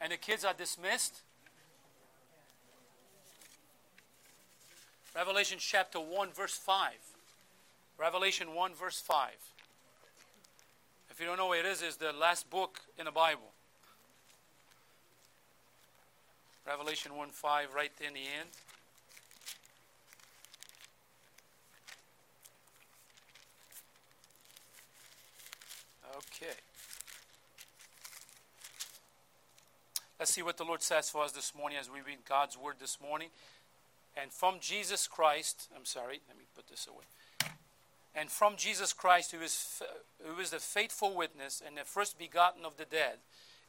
And the kids are dismissed. Revelation chapter 1, verse 5. Revelation 1, verse 5. If you don't know where it is, it's the last book in the Bible. Revelation 1 5, right in the end. Okay. Let's see what the Lord says for us this morning as we read God's word this morning. And from Jesus Christ, I'm sorry, let me put this away. And from Jesus Christ, who is, who is the faithful witness and the first begotten of the dead,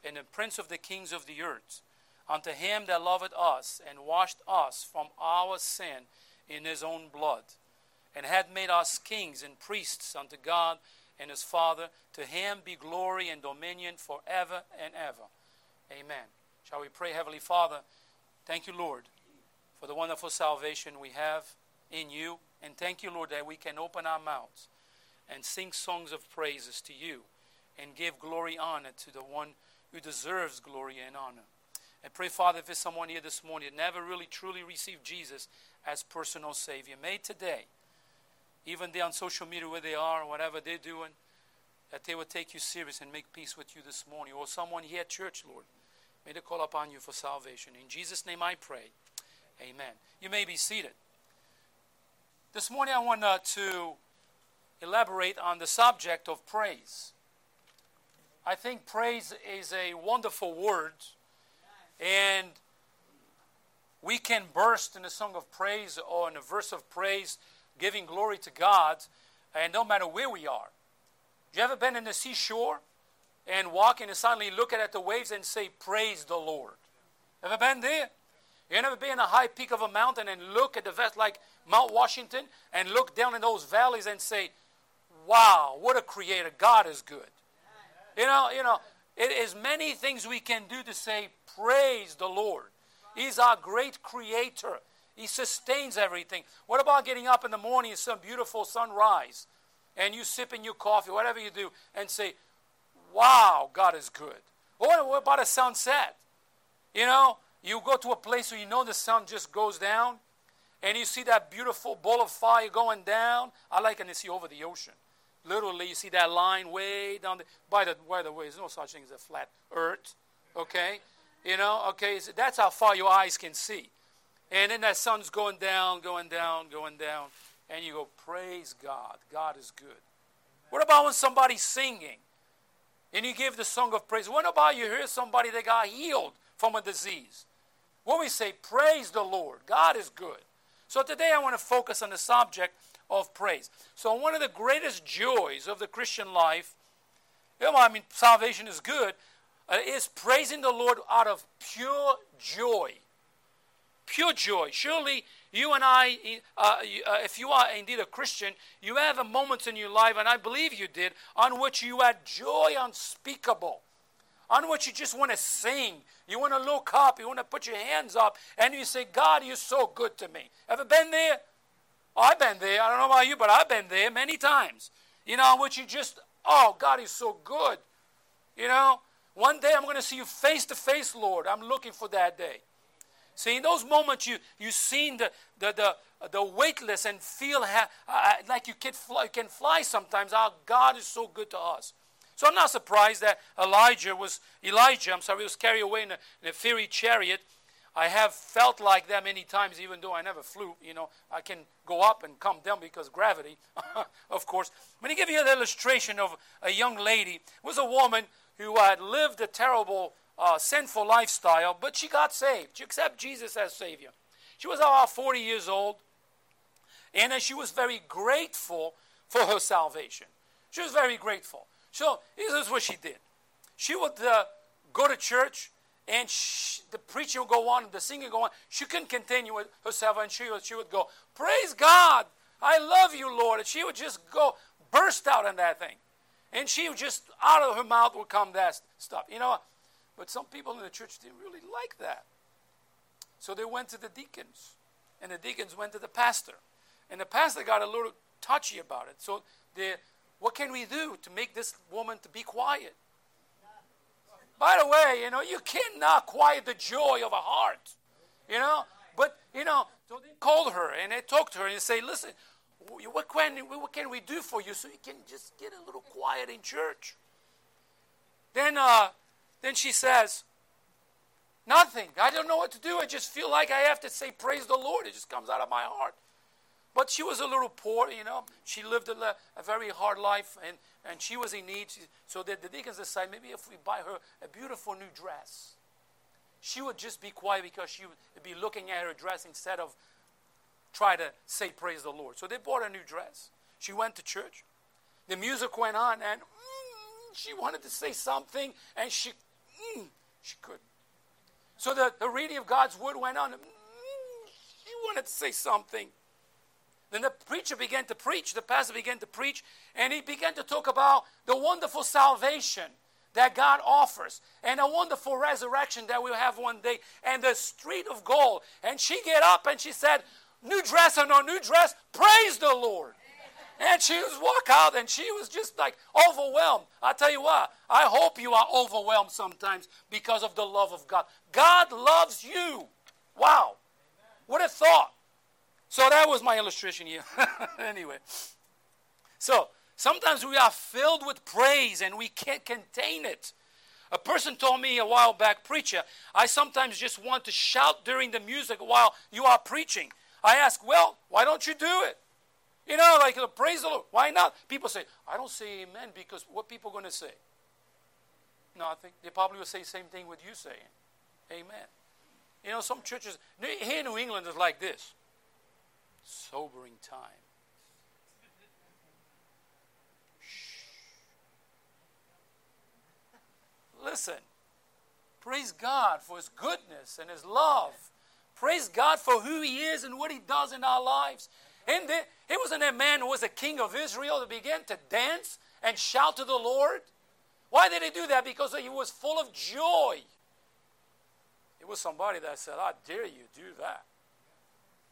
and the prince of the kings of the earth, unto him that loveth us and washed us from our sin in his own blood, and had made us kings and priests unto God and his Father. To him be glory and dominion forever and ever. Amen. Shall we pray, Heavenly Father? Thank you, Lord, for the wonderful salvation we have in you. And thank you, Lord, that we can open our mouths and sing songs of praises to you and give glory honor to the one who deserves glory and honor. I pray, Father, if there's someone here this morning that never really truly received Jesus as personal Savior, may today even they on social media where they are, whatever they're doing, that they will take you serious and make peace with you this morning. Or someone here at church, Lord, may they call upon you for salvation. In Jesus' name I pray. Amen. You may be seated. This morning I want uh, to elaborate on the subject of praise. I think praise is a wonderful word, and we can burst in a song of praise or in a verse of praise giving glory to God, and no matter where we are. You ever been in the seashore and walking and suddenly looking at the waves and say, Praise the Lord? Ever been there? You ever been in a high peak of a mountain and look at the vast like Mount Washington and look down in those valleys and say, Wow, what a creator. God is good. You know, you know, it is many things we can do to say, Praise the Lord. He's our great creator. He sustains everything. What about getting up in the morning and some beautiful sunrise and you sipping your coffee, whatever you do, and say, Wow, God is good. Or what about a sunset? You know, you go to a place where you know the sun just goes down and you see that beautiful ball of fire going down. I like it to see over the ocean. Literally, you see that line way down the. By the, by the way, there's no such thing as a flat earth. Okay? You know, okay, that's how far your eyes can see. And then that sun's going down, going down, going down. And you go, Praise God. God is good. What about when somebody's singing and you give the song of praise? What about you hear somebody that got healed from a disease? When we say, Praise the Lord, God is good. So today I want to focus on the subject of praise. So, one of the greatest joys of the Christian life, you know, I mean, salvation is good, uh, is praising the Lord out of pure joy pure joy. Surely you and I, uh, uh, if you are indeed a Christian, you have a moment in your life, and I believe you did, on which you had joy unspeakable, on which you just want to sing. You want to look up, you want to put your hands up, and you say, God, you're so good to me. Ever been there? Oh, I've been there. I don't know about you, but I've been there many times. You know, on which you just, oh, God is so good. You know, one day I'm going to see you face to face, Lord. I'm looking for that day. See, in those moments, you, you seen the, the, the, the weightless and feel ha- uh, like you can, fly, can fly sometimes. Our God is so good to us. So I'm not surprised that Elijah was, Elijah, I'm sorry, was carried away in a, in a fiery chariot. I have felt like that many times, even though I never flew. You know, I can go up and come down because gravity, of course. Let me give you an illustration of a young lady. It was a woman who had lived a terrible uh, sinful lifestyle, but she got saved. She accepted Jesus as Savior. She was about 40 years old, and she was very grateful for her salvation. She was very grateful. So, this is what she did. She would uh, go to church, and she, the preaching would go on, the singing would go on. She couldn't continue with herself, and she would, she would go, Praise God! I love you, Lord. And she would just go, burst out in that thing. And she would just, out of her mouth would come that stuff. You know, but some people in the church didn't really like that. So they went to the deacons, and the deacons went to the pastor. And the pastor got a little touchy about it. So the what can we do to make this woman to be quiet? By the way, you know, you cannot quiet the joy of a heart. You know, but you know, so they called her and they talked to her and they say, listen, what can, what can we do for you so you can just get a little quiet in church? Then, uh, then she says, Nothing. I don't know what to do. I just feel like I have to say, Praise the Lord. It just comes out of my heart. But she was a little poor, you know. She lived a, a very hard life and, and she was in need. So the, the deacons decided maybe if we buy her a beautiful new dress, she would just be quiet because she would be looking at her dress instead of try to say praise the Lord. So they bought a new dress. She went to church. The music went on and mm, she wanted to say something and she mm, she couldn't. So the, the reading of God's word went on. Mm, she wanted to say something. Then the preacher began to preach, the pastor began to preach, and he began to talk about the wonderful salvation that God offers and a wonderful resurrection that we'll have one day and the street of gold. And she get up and she said, New dress or no new dress, praise the Lord. And she was walk out and she was just like overwhelmed. I tell you what, I hope you are overwhelmed sometimes because of the love of God. God loves you. Wow. What a thought. So that was my illustration here. anyway. So sometimes we are filled with praise and we can't contain it. A person told me a while back, preacher, I sometimes just want to shout during the music while you are preaching. I ask, well, why don't you do it? You know, like uh, praise the Lord. Why not? People say, I don't say amen because what people are going to say? Nothing. They probably will say the same thing with you saying. Amen. You know, some churches here in New England is like this sobering time. Shh. Listen, praise God for His goodness and His love. Praise God for who He is and what He does in our lives. And it wasn't a man who was a king of Israel that began to dance and shout to the Lord. Why did he do that? Because he was full of joy. It was somebody that said, I dare you do that.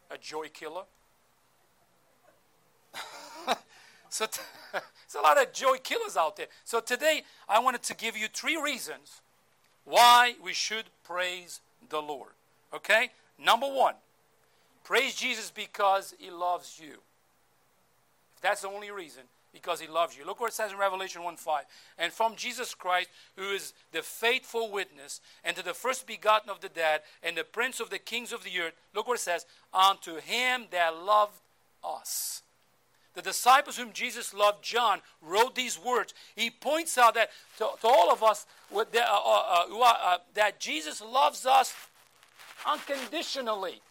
A joy killer. so t- there's a lot of joy killers out there. So today I wanted to give you three reasons why we should praise the Lord. Okay? Number one, praise Jesus because he loves you. If that's the only reason, because he loves you. Look what it says in Revelation 1 5. And from Jesus Christ, who is the faithful witness, and to the first begotten of the dead, and the prince of the kings of the earth, look what it says, unto him that loved us the disciples whom Jesus loved, John, wrote these words. He points out that to, to all of us uh, uh, uh, uh, that Jesus loves us unconditionally.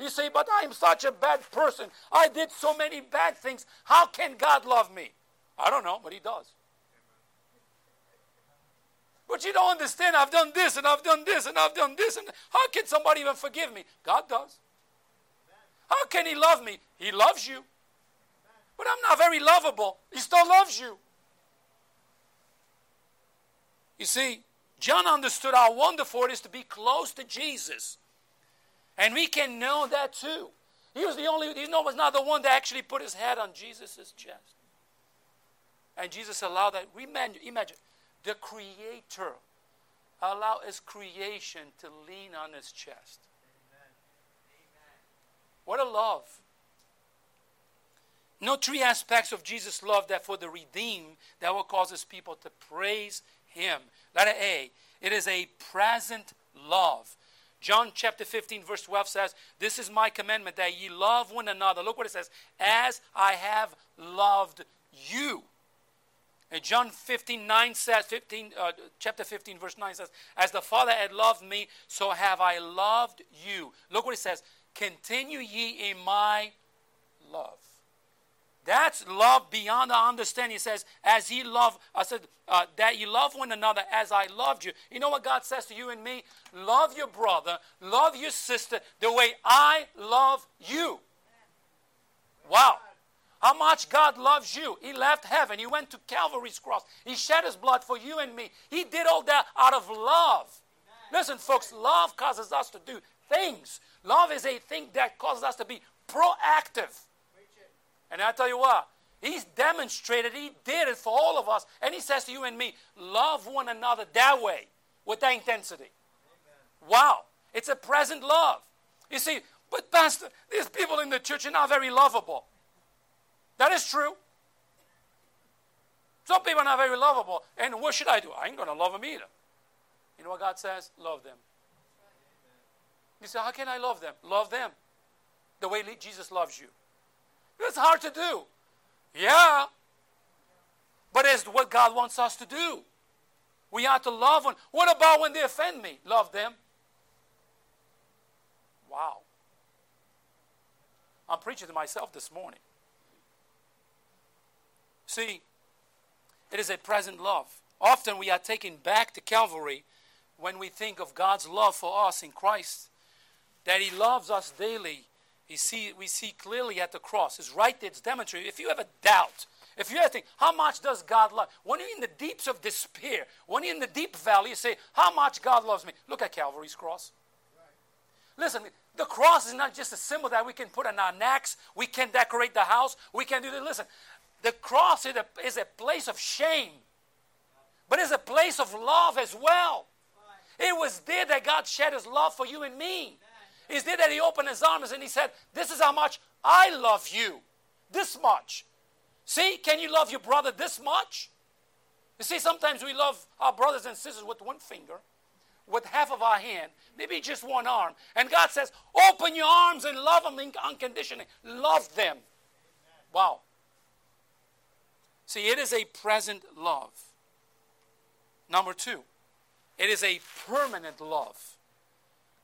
You say, but I'm such a bad person. I did so many bad things. How can God love me? I don't know, but He does. But you don't understand. I've done this and I've done this and I've done this. And how can somebody even forgive me? God does. How can He love me? He loves you. But I'm not very lovable. He still loves you. You see, John understood how wonderful it is to be close to Jesus. And we can know that too. He was the only, he was not the one that actually put his head on Jesus' chest. And Jesus allowed that. Imagine, imagine the Creator allow his creation to lean on his chest. Amen. Amen. What a love. No three aspects of Jesus' love that for the redeemed that will cause his people to praise him. Letter A, it is a present love. John chapter 15, verse 12 says, This is my commandment that ye love one another. Look what it says, as I have loved you. And John 15, 9 says, 15, uh, chapter 15, verse 9 says, As the Father had loved me, so have I loved you. Look what it says, Continue ye in my love. That's love beyond our understanding. He says, as he loved, I said, uh, that you love one another as I loved you. You know what God says to you and me? Love your brother, love your sister the way I love you. Wow. How much God loves you. He left heaven. He went to Calvary's cross. He shed his blood for you and me. He did all that out of love. Listen, folks, love causes us to do things. Love is a thing that causes us to be proactive. And I tell you what, He's demonstrated, He did it for all of us. And He says to you and me, love one another that way, with that intensity. Amen. Wow. It's a present love. You see, but Pastor, these people in the church are not very lovable. That is true. Some people are not very lovable. And what should I do? I ain't going to love them either. You know what God says? Love them. You say, How can I love them? Love them the way Jesus loves you. It's hard to do. Yeah. But it's what God wants us to do. We are to love one. What about when they offend me? Love them. Wow. I'm preaching to myself this morning. See, it is a present love. Often we are taken back to Calvary when we think of God's love for us in Christ, that He loves us daily. We see, we see clearly at the cross. It's right there, it's demonstrated. If you have a doubt, if you ever think, how much does God love? When you're in the deeps of despair, when you're in the deep valley, you say, how much God loves me? Look at Calvary's cross. Listen, the cross is not just a symbol that we can put on our necks, we can decorate the house, we can do this. Listen, the cross is a, is a place of shame, but it's a place of love as well. It was there that God shed his love for you and me. It's there that he opened his arms and he said, This is how much I love you. This much. See, can you love your brother this much? You see, sometimes we love our brothers and sisters with one finger, with half of our hand, maybe just one arm. And God says, Open your arms and love them unconditionally. Love them. Wow. See, it is a present love. Number two, it is a permanent love.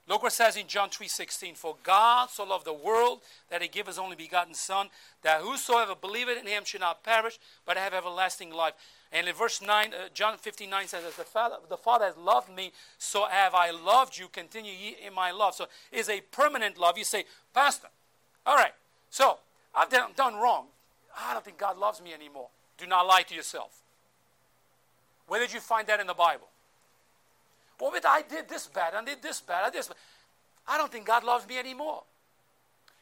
Look what says in John 3:16, For God so loved the world that he gave his only begotten Son, that whosoever believeth in him should not perish, but have everlasting life. And in verse 9, uh, John 15, says, As the Father, the Father has loved me, so have I loved you. Continue ye in my love. So it's a permanent love. You say, Pastor, all right, so I've done, done wrong. I don't think God loves me anymore. Do not lie to yourself. Where did you find that in the Bible? Well, but I did this bad, I did this bad, I did this bad. I don't think God loves me anymore.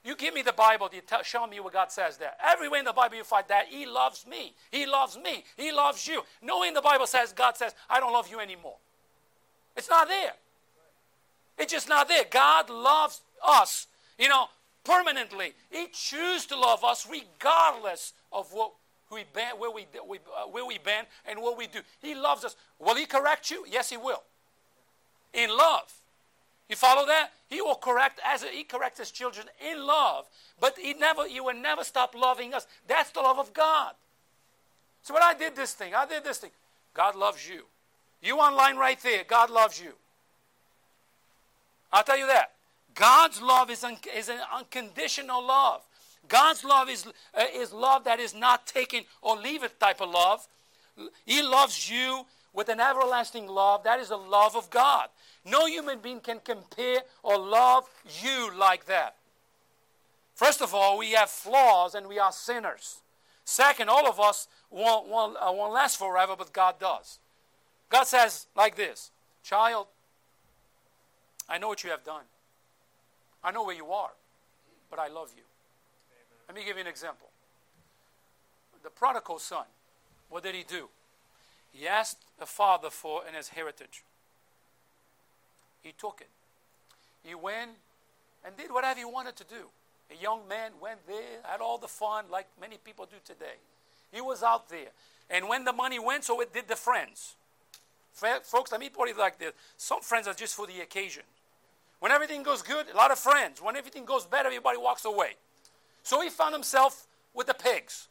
You give me the Bible, you tell, show me what God says there. Everywhere in the Bible you find that He loves me. He loves me. He loves you. Nowhere in the Bible says God says, I don't love you anymore. It's not there. It's just not there. God loves us, you know, permanently. He chooses to love us regardless of what we been, where we, we uh, where we been and what we do. He loves us. Will He correct you? Yes, He will in love. You follow that? He will correct as he corrects his children in love, but he never he will never stop loving us. That's the love of God. So when I did this thing, I did this thing. God loves you. You online right there, God loves you. I'll tell you that. God's love is, un, is an unconditional love. God's love is, uh, is love that is not taken or leave it type of love. He loves you with an everlasting love. That is the love of God. No human being can compare or love you like that. First of all, we have flaws and we are sinners. Second, all of us won't, won't, uh, won't last forever, but God does. God says like this Child, I know what you have done. I know where you are, but I love you. Amen. Let me give you an example. The prodigal son, what did he do? He asked the father for an his heritage. He took it. He went and did whatever he wanted to do. A young man went there, had all the fun like many people do today. He was out there. And when the money went, so it did the friends. Folks, let me put it like this some friends are just for the occasion. When everything goes good, a lot of friends. When everything goes bad, everybody walks away. So he found himself with the pigs.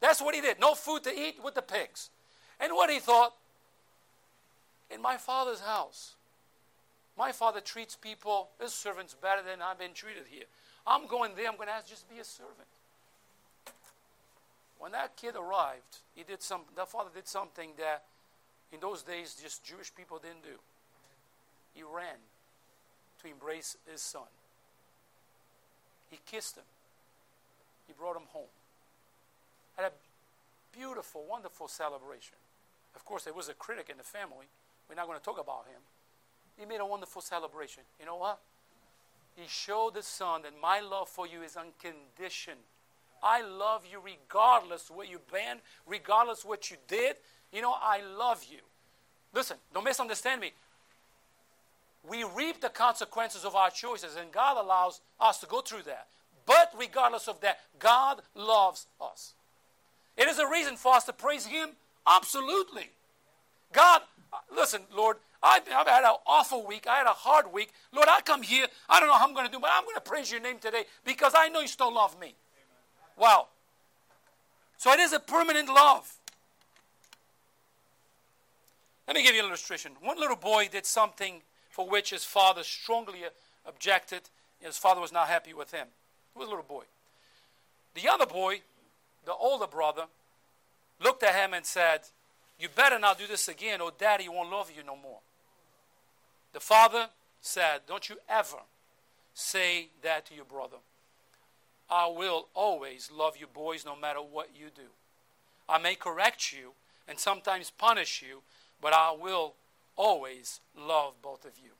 That's what he did. No food to eat with the pigs. And what he thought, in my father's house, my father treats people, his servants, better than I've been treated here. I'm going there, I'm going to ask just be a servant. When that kid arrived, he did some, that father did something that in those days just Jewish people didn't do. He ran to embrace his son. He kissed him. He brought him home. Had a beautiful, wonderful celebration. Of course, there was a critic in the family. We're not going to talk about him. He made a wonderful celebration. You know what? He showed the son that my love for you is unconditioned. I love you regardless what you've been, regardless what you did. You know, I love you. Listen, don't misunderstand me. We reap the consequences of our choices, and God allows us to go through that. But regardless of that, God loves us. It is a reason for us to praise Him? Absolutely. God, listen, Lord, I've, I've, had an awful week. I had a hard week. Lord, I come here. I don't know how I'm going to do, but I'm going to praise your name today because I know you still love me. Wow. So it is a permanent love. Let me give you an illustration. One little boy did something for which his father strongly objected. His father was not happy with him. He was a little boy. The other boy, the older brother, looked at him and said, You better not do this again, or daddy won't love you no more. The father said, Don't you ever say that to your brother. I will always love you, boys, no matter what you do. I may correct you and sometimes punish you, but I will always love both of you.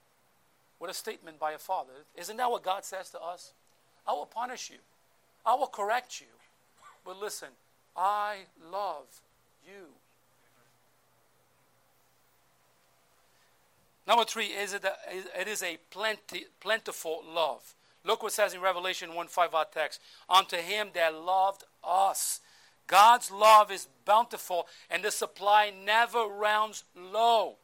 What a statement by a father. Isn't that what God says to us? I will punish you, I will correct you, but listen, I love you. Number three, is it, a, it is a plenty, plentiful love. Look what says in Revelation 1 5, our text. Unto him that loved us. God's love is bountiful, and the supply never rounds low.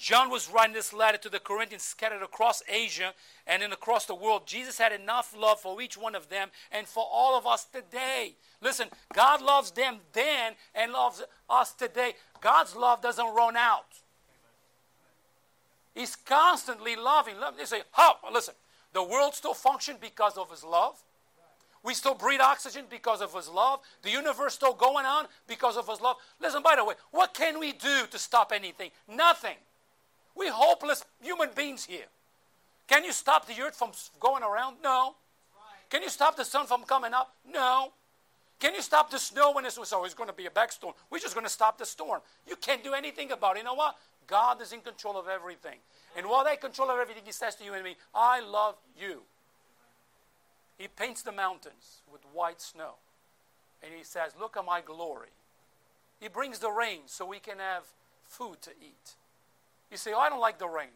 John was writing this letter to the Corinthians scattered across Asia and then across the world. Jesus had enough love for each one of them and for all of us today. Listen, God loves them then and loves us today. God's love doesn't run out. He's constantly loving. They say, how? Listen, the world still functions because of his love. We still breathe oxygen because of his love. The universe still going on because of his love. Listen, by the way, what can we do to stop anything? Nothing. We're hopeless human beings here. Can you stop the earth from going around? No. Can you stop the sun from coming up? No. Can you stop the snow when it's, it's going to be a back storm? We're just going to stop the storm. You can't do anything about it. You know what? God is in control of everything. And while they control of everything, He says to you and me, I love you. He paints the mountains with white snow. And He says, Look at my glory. He brings the rain so we can have food to eat. You say, Oh, I don't like the rain.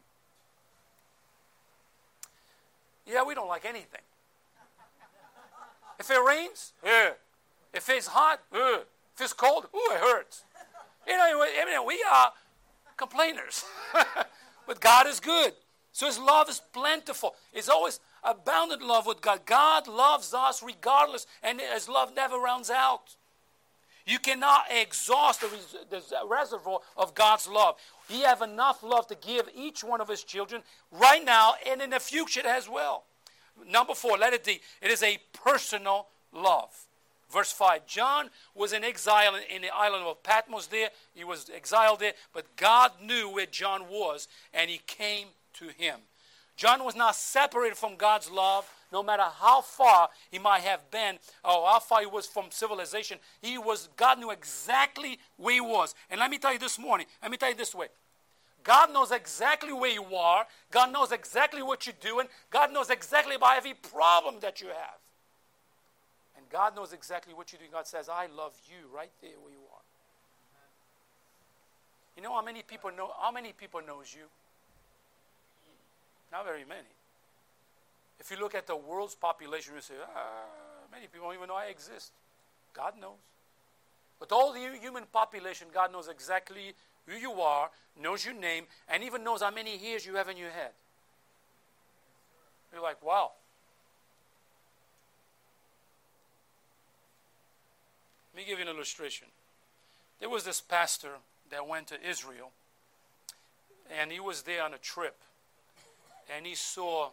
Yeah, we don't like anything. If it rains, yeah. If it's hot, yeah. If it's cold, ooh, it hurts. You know, I mean, we are complainers. but God is good. So his love is plentiful. It's always abounded love with God. God loves us regardless, and his love never runs out. You cannot exhaust the, the reservoir of God's love. He have enough love to give each one of his children right now and in the future as well. Number four, let it be. It is a personal love. Verse 5 John was in exile in the island of Patmos there. He was exiled there, but God knew where John was and he came to him. John was not separated from God's love, no matter how far he might have been or how far he was from civilization. He was, God knew exactly where he was. And let me tell you this morning, let me tell you this way. God knows exactly where you are. God knows exactly what you're doing. God knows exactly about every problem that you have. And God knows exactly what you're doing. God says, I love you right there where you are. You know how many people know how many people knows you? Not very many. If you look at the world's population, you say, ah, many people don't even know I exist. God knows. But all the human population, God knows exactly who you are, knows your name, and even knows how many hairs you have in your head. You're like, wow. Let me give you an illustration. There was this pastor that went to Israel, and he was there on a trip, and he saw,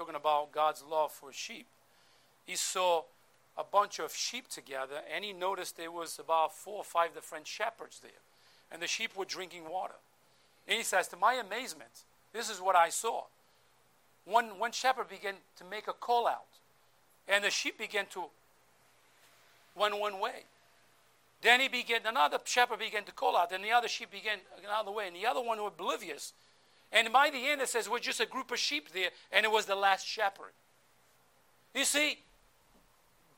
talking about God's love for sheep, he saw a bunch of sheep together, and he noticed there was about four or five different shepherds there and the sheep were drinking water. And he says, To my amazement, this is what I saw. One, one shepherd began to make a call out, and the sheep began to run one way. Then he began, another shepherd began to call out, and the other sheep began another way, and the other one was oblivious. And by the end, it says, we're just a group of sheep there, and it was the last shepherd. You see,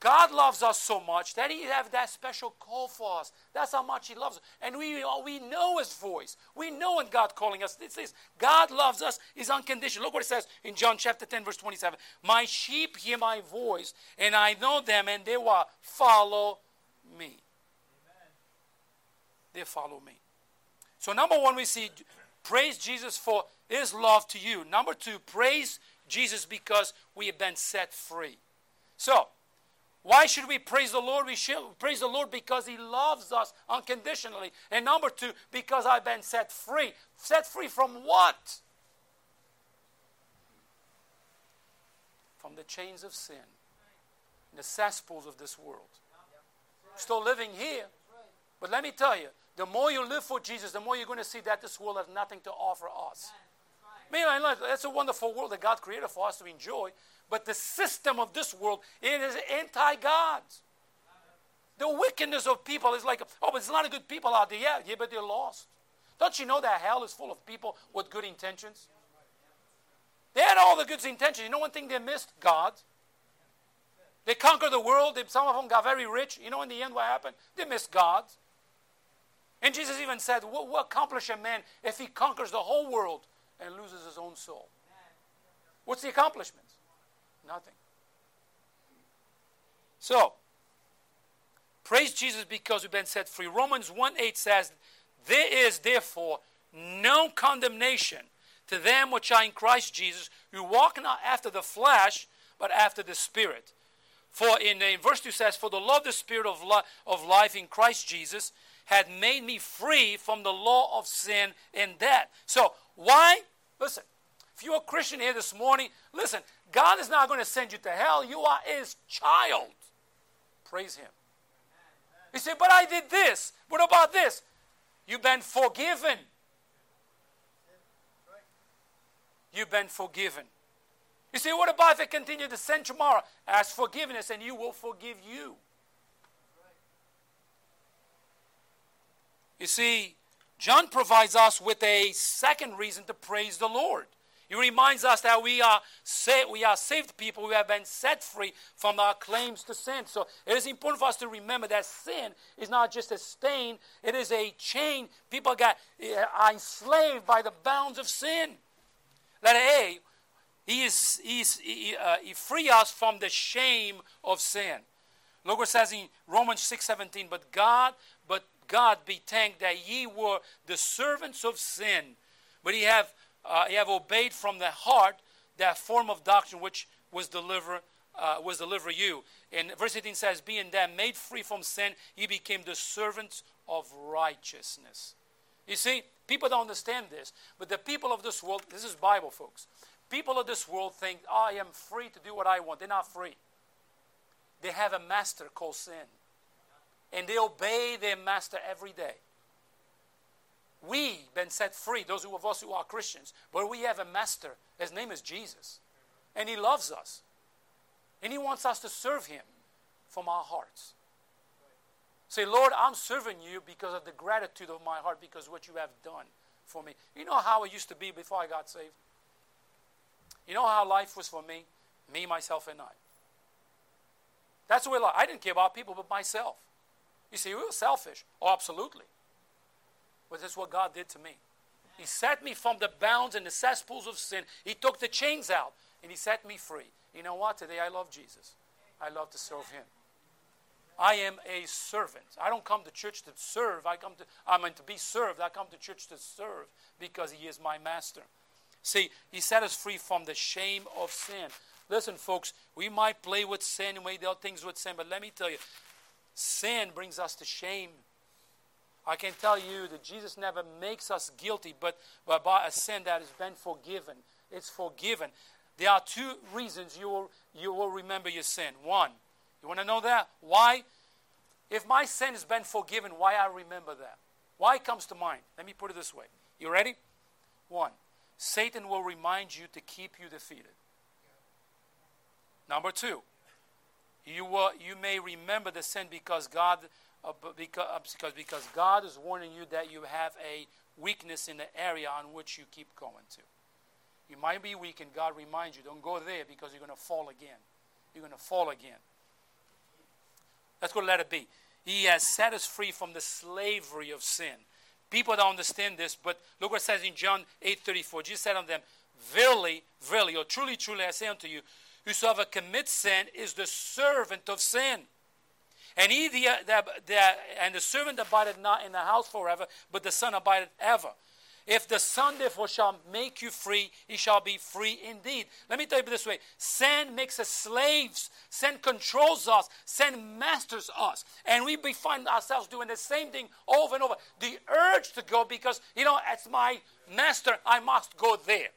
God loves us so much that He have that special call for us. That's how much He loves us. And we, we know His voice. We know when God calling us. It says, God loves us is unconditional. Look what it says in John chapter 10, verse 27. My sheep hear my voice, and I know them, and they will follow me. Amen. They follow me. So, number one, we see praise Jesus for his love to you. Number two, praise Jesus because we have been set free. So, why should we praise the Lord? We should praise the Lord because He loves us unconditionally. And number two, because I've been set free. Set free from what? From the chains of sin, the cesspools of this world. Still living here. But let me tell you, the more you live for Jesus, the more you're going to see that this world has nothing to offer us. Man, that's a wonderful world that God created for us to enjoy. But the system of this world, it is anti-God. The wickedness of people is like, oh, but there's a lot of good people out there. Yeah, yeah, but they're lost. Don't you know that hell is full of people with good intentions? They had all the good intentions. You know one thing they missed? God. They conquered the world. Some of them got very rich. You know in the end what happened? They missed God. And Jesus even said, what will accomplish a man if he conquers the whole world and loses his own soul? What's the accomplishment? Nothing. So, praise Jesus because we've been set free. Romans 1 8 says, There is therefore no condemnation to them which are in Christ Jesus, who walk not after the flesh, but after the Spirit. For in, in verse 2 says, For the of the Spirit of, li- of life in Christ Jesus had made me free from the law of sin and death. So, why? Listen, if you're a Christian here this morning, listen, God is not going to send you to hell. You are his child. Praise him. You say, but I did this. What about this? You've been forgiven. You've been forgiven. You say, what about if I continue to sin tomorrow? Ask forgiveness and you will forgive you. You see, John provides us with a second reason to praise the Lord. He reminds us that we are saved, we are saved people who have been set free from our claims to sin. So it is important for us to remember that sin is not just a stain, it is a chain. People got are enslaved by the bounds of sin. Letter A, he is he's, he, uh, he free us from the shame of sin. Look what it says in Romans 6:17, but God, God be thanked that ye were the servants of sin, but ye have uh, you have obeyed from the heart that form of doctrine which was deliver uh, was deliver you. And verse 18 says, being then made free from sin, he became the servants of righteousness. You see, people don't understand this, but the people of this world, this is Bible, folks. People of this world think, I am free to do what I want. They're not free. They have a master called sin. And they obey their master every day. We been set free, those of us who are Christians, but we have a master. His name is Jesus. And he loves us. And he wants us to serve him from our hearts. Say, Lord, I'm serving you because of the gratitude of my heart, because what you have done for me. You know how it used to be before I got saved? You know how life was for me? Me, myself, and I. That's the way life. I didn't care about people but myself. You see, we were selfish. Oh, absolutely. But that's what God did to me. He set me from the bounds and the cesspools of sin. He took the chains out and He set me free. You know what? Today I love Jesus. I love to serve Him. I am a servant. I don't come to church to serve. I come to I mean to be served. I come to church to serve because He is my master. See, He set us free from the shame of sin. Listen, folks, we might play with sin and we do things with sin, but let me tell you, sin brings us to shame. I can tell you that Jesus never makes us guilty, but, but by a sin that has been forgiven. It's forgiven. There are two reasons you will, you will remember your sin. One, you want to know that? Why? If my sin has been forgiven, why I remember that? Why comes to mind? Let me put it this way. You ready? One, Satan will remind you to keep you defeated. Number two, you, will, you may remember the sin because God uh, because, uh, because, because God is warning you that you have a weakness in the area on which you keep going to. You might be weak, and God reminds you, don't go there because you're going to fall again. You're going to fall again. Let's go to letter B. He has set us free from the slavery of sin. People don't understand this, but look what it says in John 8:34. Jesus said unto them, Verily, verily, or truly, truly, I say unto you, whosoever commits sin is the servant of sin. And he the, the, the, and the servant abideth not in the house forever, but the son abideth ever. If the Son therefore shall make you free, he shall be free indeed. Let me tell you this way sin makes us slaves, sin controls us, sin masters us. And we find ourselves doing the same thing over and over. The urge to go because, you know, as my master, I must go there.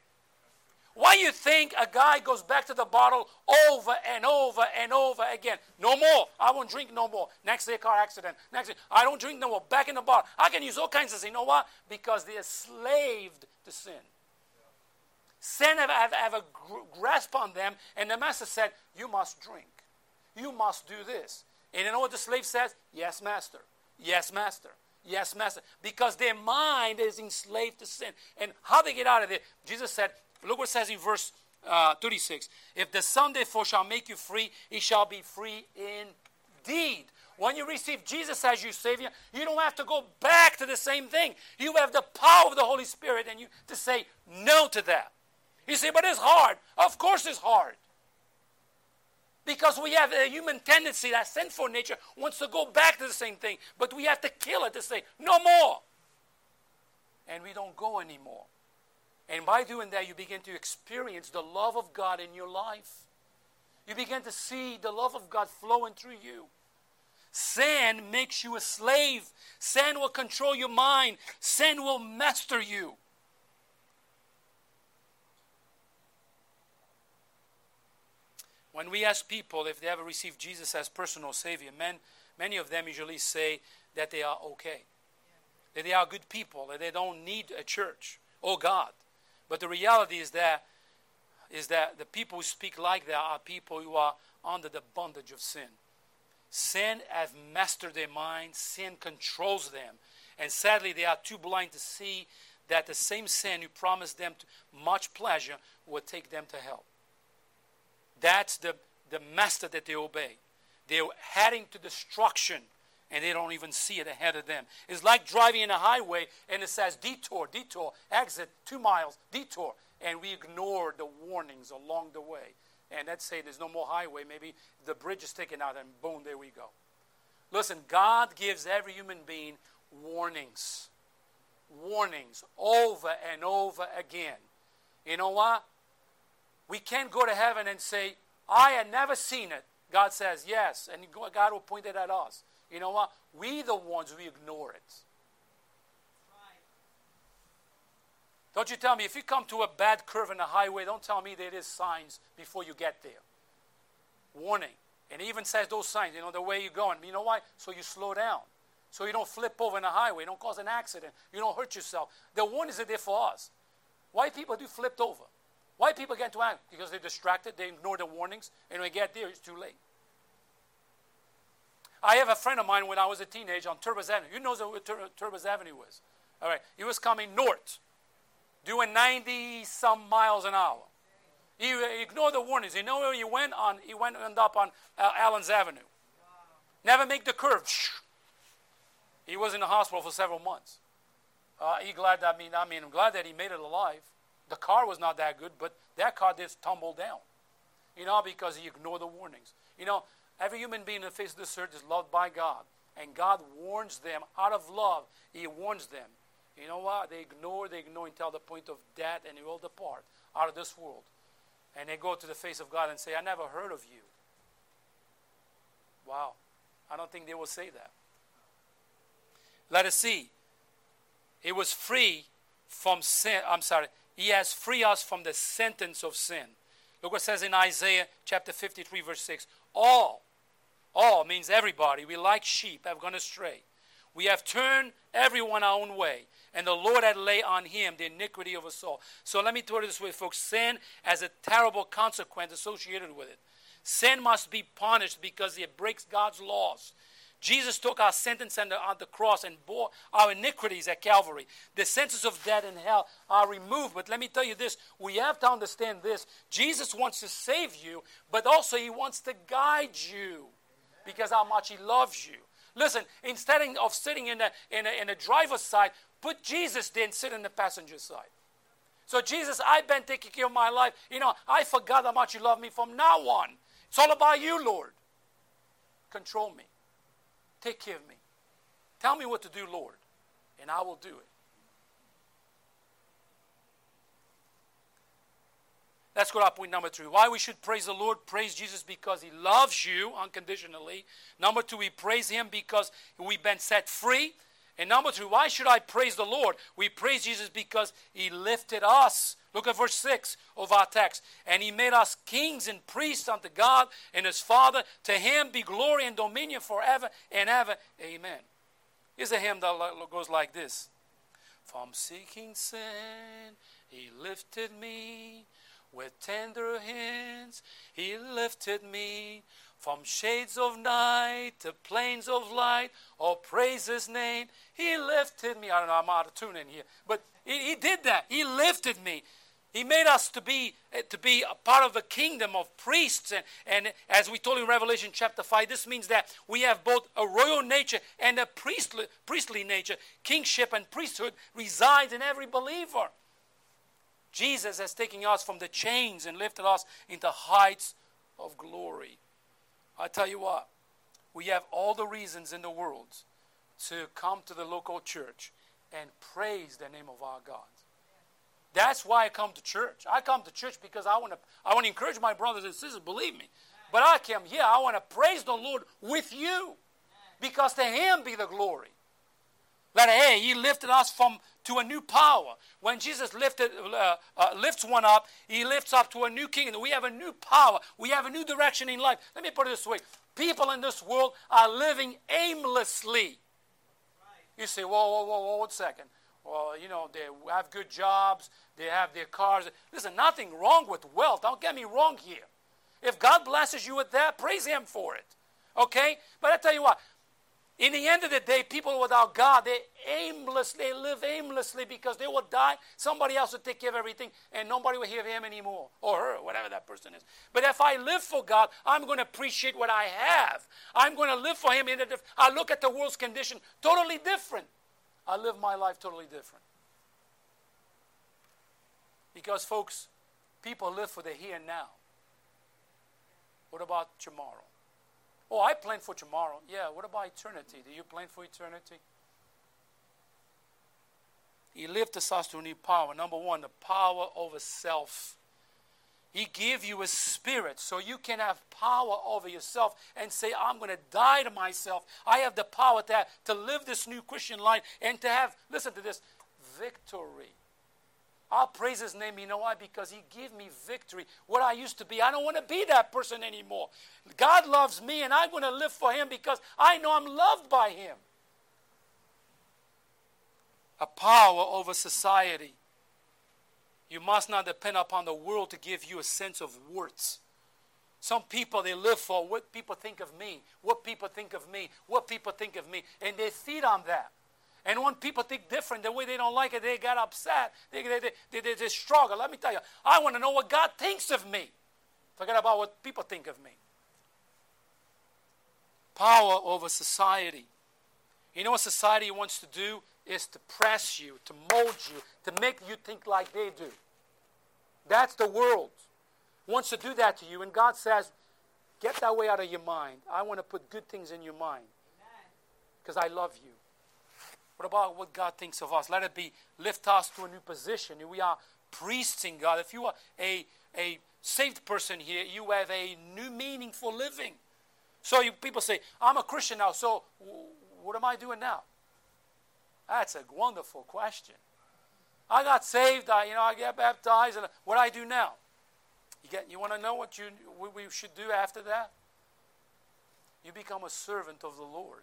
Why you think a guy goes back to the bottle over and over and over again? No more. I won't drink no more. Next day, car accident. Next day, I don't drink no more. Back in the bottle. I can use all kinds of things. You know why? Because they're slaved to sin. Sin have, have, have a grasp on them, and the master said, You must drink. You must do this. And you know what the slave says? Yes, master. Yes, master. Yes, master. Because their mind is enslaved to sin. And how they get out of it? Jesus said, Look what it says in verse uh, 36. If the Son therefore shall make you free, he shall be free indeed. When you receive Jesus as your Savior, you don't have to go back to the same thing. You have the power of the Holy Spirit and you to say no to that. You say, but it's hard. Of course it's hard. Because we have a human tendency, that sinful nature wants to go back to the same thing. But we have to kill it to say, no more. And we don't go anymore. And by doing that, you begin to experience the love of God in your life. You begin to see the love of God flowing through you. Sin makes you a slave. Sin will control your mind. Sin will master you. When we ask people if they ever received Jesus as personal Savior, men, many of them usually say that they are okay, that they are good people, that they don't need a church. Oh God. But the reality is that is that the people who speak like that are people who are under the bondage of sin. Sin has mastered their mind, sin controls them. And sadly, they are too blind to see that the same sin who promised them much pleasure will take them to hell. That's the, the master that they obey. They're heading to destruction and they don't even see it ahead of them. It's like driving in a highway and it says detour, detour, exit, two miles, detour. And we ignore the warnings along the way. And let's say there's no more highway, maybe the bridge is taken out and boom, there we go. Listen, God gives every human being warnings. Warnings over and over again. You know what? We can't go to heaven and say, I had never seen it. God says, yes. And God will point it at us. You know what? We the ones we ignore it. Don't you tell me, if you come to a bad curve in the highway, don't tell me there is signs before you get there. Warning. And it even says those signs, you know, the way you're going. You know why? So you slow down. So you don't flip over in the highway. Don't cause an accident. You don't hurt yourself. The warnings are there for us. Why people do flipped over? Why people get into act? Because they're distracted, they ignore the warnings, and when they get there, it's too late. I have a friend of mine when I was a teenager on Thurbers Avenue. You know what Tur- Avenue was. All right. He was coming north, doing 90 some miles an hour. He, he ignored the warnings. You know where he went on? He went end up on uh, Allen's Avenue. Never make the curve. He was in the hospital for several months. Uh, he glad. That, I mean, I mean, I'm glad that he made it alive. The car was not that good, but that car did tumble down. You know, because he ignored the warnings. You know, Every human being in the face of this earth is loved by God. And God warns them out of love. He warns them. You know what? They ignore, they ignore until the point of death, and they will depart out of this world. And they go to the face of God and say, I never heard of you. Wow. I don't think they will say that. Let us see. He was free from sin. I'm sorry. He has freed us from the sentence of sin. Look what it says in Isaiah chapter 53, verse 6. All all means everybody. We like sheep have gone astray. We have turned everyone our own way, and the Lord had laid on him the iniquity of us all. So let me put it this way, folks. Sin has a terrible consequence associated with it. Sin must be punished because it breaks God's laws. Jesus took our sentence on the, on the cross and bore our iniquities at Calvary. The sentences of death and hell are removed. But let me tell you this we have to understand this. Jesus wants to save you, but also he wants to guide you. Because how much He loves you. Listen, instead of sitting in the, in, a, in the driver's side, put Jesus there and sit in the passenger side. So, Jesus, I've been taking care of my life. You know, I forgot how much you love me from now on. It's all about you, Lord. Control me. Take care of me. Tell me what to do, Lord, and I will do it. Let's go to point number three. Why we should praise the Lord? Praise Jesus because He loves you unconditionally. Number two, we praise Him because we've been set free. And number three, why should I praise the Lord? We praise Jesus because He lifted us. Look at verse 6 of our text. And He made us kings and priests unto God and His Father. To Him be glory and dominion forever and ever. Amen. Here's a hymn that goes like this From seeking sin, He lifted me. With tender hands, He lifted me. From shades of night to plains of light, oh, praise His name. He lifted me. I don't know, I'm out of tune in here. But He, he did that. He lifted me. He made us to be, eh, to be a part of the kingdom of priests. And, and as we told in Revelation chapter 5, this means that we have both a royal nature and a priestly, priestly nature. Kingship and priesthood resides in every believer. Jesus has taken us from the chains and lifted us into heights of glory. I tell you what, we have all the reasons in the world to come to the local church and praise the name of our God. That's why I come to church. I come to church because I want to I want to encourage my brothers and sisters, believe me. But I come here, I want to praise the Lord with you. Because to him be the glory. That hey, he lifted us from to a new power. When Jesus lifted, uh, uh, lifts one up, he lifts up to a new kingdom. We have a new power. We have a new direction in life. Let me put it this way: people in this world are living aimlessly. You say, whoa, whoa, whoa, whoa, one second. Well, you know, they have good jobs, they have their cars. Listen, nothing wrong with wealth. Don't get me wrong here. If God blesses you with that, praise Him for it. Okay? But I tell you what, in the end of the day, people without God, they aimlessly, they live aimlessly because they will die. Somebody else will take care of everything, and nobody will hear him anymore, or her, whatever that person is. But if I live for God, I'm going to appreciate what I have. I'm going to live for Him. In the, I look at the world's condition totally different. I live my life totally different. Because, folks, people live for the here and now. What about tomorrow? Oh, I plan for tomorrow. Yeah, what about eternity? Do you plan for eternity? He lifted us to new power. Number one, the power over self. He gave you a spirit so you can have power over yourself and say, I'm going to die to myself. I have the power to, to live this new Christian life and to have, listen to this, victory. I'll praise his name. You know why? Because he gave me victory. What I used to be, I don't want to be that person anymore. God loves me, and I'm going to live for him because I know I'm loved by him. A power over society. You must not depend upon the world to give you a sense of worth. Some people, they live for what people think of me, what people think of me, what people think of me, and they feed on that. And when people think different, the way they don't like it, they get upset. They, they, they, they, they struggle. Let me tell you, I want to know what God thinks of me. Forget about what people think of me. Power over society. You know what society wants to do? Is to press you, to mold you, to make you think like they do. That's the world. Wants to do that to you. And God says, get that way out of your mind. I want to put good things in your mind. Because I love you. What about what God thinks of us? Let it be lift us to a new position. We are priests in God. If you are a, a saved person here, you have a new meaning for living. So you, people say, I'm a Christian now, so what am I doing now? That's a wonderful question. I got saved, I, you know, I get baptized, and what do I do now? You, get, you want to know what, you, what we should do after that? You become a servant of the Lord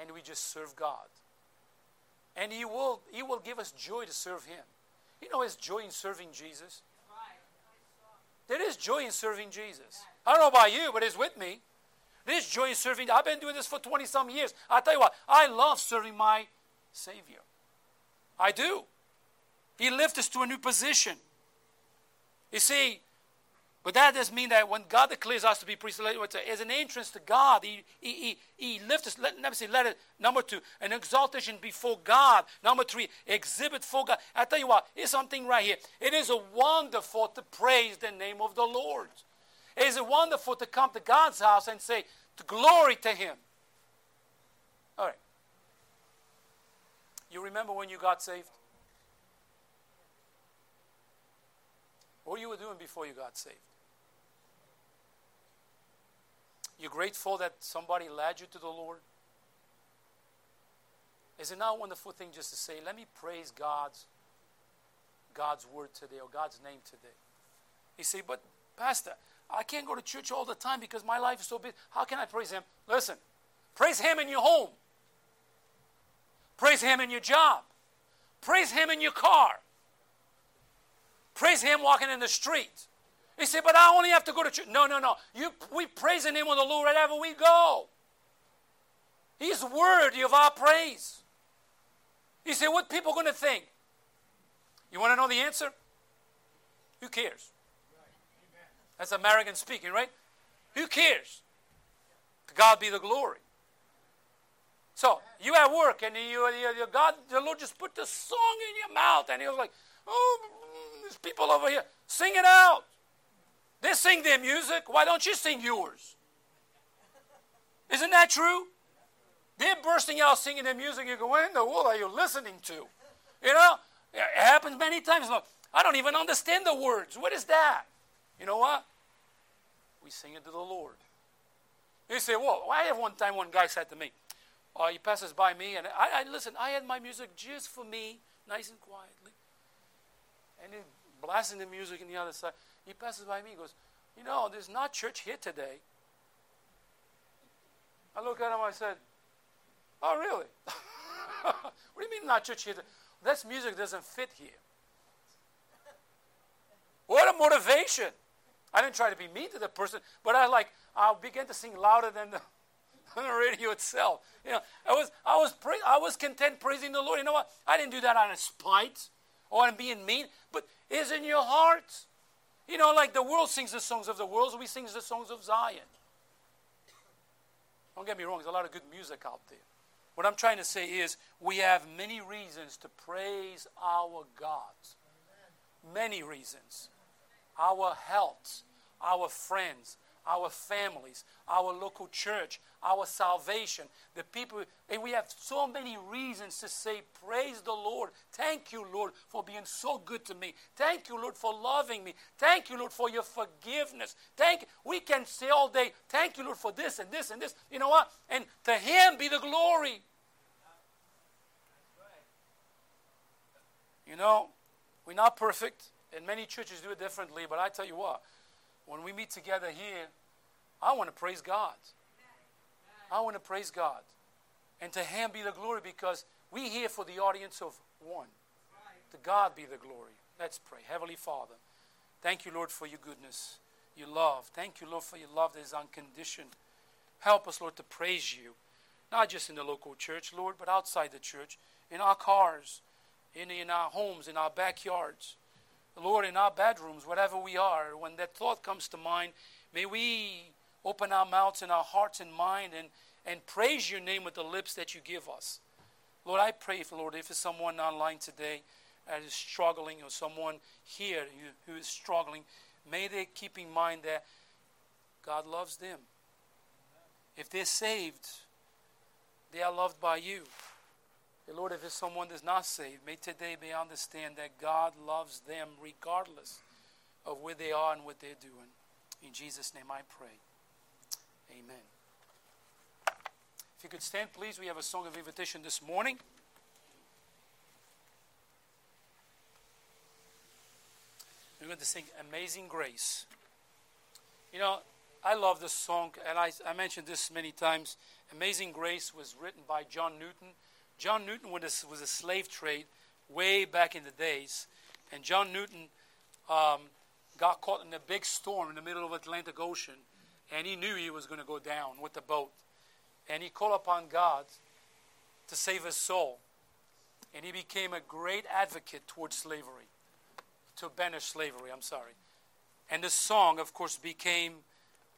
and we just serve God. And He will, he will give us joy to serve Him. You know, His joy in serving Jesus. There is joy in serving Jesus. I don't know about you, but it's with me. There's joy in serving. I've been doing this for 20 some years. I tell you what, I love serving my Savior. I do. He lifts us to a new position. You see, But that doesn't mean that when God declares us to be priests, as an entrance to God, He, he, he, he lifts us, let, never say, let it, number two, an exaltation before God. Number three, exhibit for God. I tell you what, here's something right here. It is wonderful to praise the name of the Lord. It is wonderful to come to God's house and say, to glory to Him. All right. You remember when you got saved? What you were doing before you got saved? You're grateful that somebody led you to the Lord? Is it not a wonderful thing just to say, let me praise God's God's word today or God's name today? You say, but Pastor, I can't go to church all the time because my life is so busy. How can I praise Him? Listen, praise Him in your home. Praise Him in your job. Praise Him in your car. Praise Him walking in the street. He said, but I only have to go to church. No, no, no. You, we praise the name of the Lord wherever we go. He's worthy of our praise. He said, what people going to think? You want to know the answer? Who cares? That's American speaking, right? Who cares? To God be the glory. So you at work and you, you, you, God, the Lord just put the song in your mouth, and He was like, "Oh, mm, there's people over here, sing it out." They sing their music. Why don't you sing yours? Isn't that true? They're bursting out singing their music. You go, what in the world are you listening to? You know, it happens many times. Look, I don't even understand the words. What is that? You know what? We sing it to the Lord. You say, well, I have one time one guy said to me, uh, he passes by me, and I, I listen, I had my music just for me, nice and quietly. And he's blasting the music on the other side. He passes by me, he goes, You know, there's not church here today. I look at him, I said, Oh, really? what do you mean not church here? This music doesn't fit here. What a motivation. I didn't try to be mean to the person, but I like I began to sing louder than the, than the radio itself. You know, I was I was pra- I was content praising the Lord. You know what? I didn't do that on a spite or being mean, but is in your heart. You know, like the world sings the songs of the world, we sing the songs of Zion. Don't get me wrong, there's a lot of good music out there. What I'm trying to say is we have many reasons to praise our God. Many reasons. Our health, our friends, our families, our local church, our salvation, the people. And we have so many reasons to say, Praise the Lord. Thank you, Lord, for being so good to me. Thank you, Lord, for loving me. Thank you, Lord, for your forgiveness. Thank you. We can say all day, Thank you, Lord, for this and this and this. You know what? And to Him be the glory. You know, we're not perfect, and many churches do it differently, but I tell you what, when we meet together here, I want to praise God. I want to praise God. And to Him be the glory because we here for the audience of one. To God be the glory. Let's pray. Heavenly Father, thank you, Lord, for your goodness, your love. Thank you, Lord, for your love that is unconditioned. Help us, Lord, to praise you, not just in the local church, Lord, but outside the church, in our cars, in, in our homes, in our backyards. Lord, in our bedrooms, whatever we are, when that thought comes to mind, may we open our mouths and our hearts and mind and, and praise your name with the lips that you give us. Lord, I pray, for Lord, if it's someone online today that is struggling or someone here who is struggling, may they keep in mind that God loves them. If they're saved, they are loved by you. Lord, if someone that's not saved, may today they understand that God loves them regardless of where they are and what they're doing. In Jesus' name I pray. Amen. If you could stand, please, we have a song of invitation this morning. We're going to sing Amazing Grace. You know, I love this song, and I, I mentioned this many times. Amazing Grace was written by John Newton. John Newton was a, slave trade way back in the days, and John Newton um, got caught in a big storm in the middle of the Atlantic Ocean, and he knew he was going to go down with the boat. And he called upon God to save his soul. And he became a great advocate towards slavery, to banish slavery, I'm sorry. And this song, of course, became,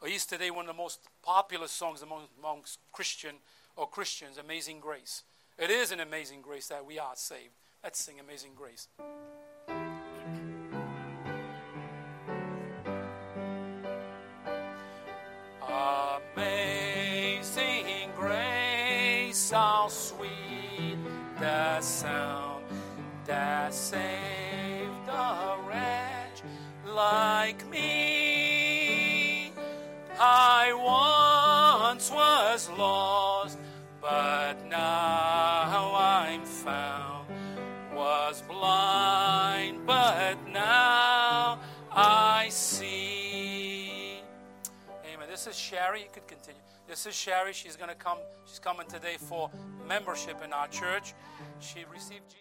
or is today one of the most popular songs among, amongst Christian or Christians, Amazing Grace. It is an amazing grace that we are saved. Let's sing Amazing Grace. Amazing grace, how sweet the sound that saved a wretch like me. I once was lost, Sherry. You could continue. This is Sherry. She's going to come. She's coming today for membership in our church. She received Jesus.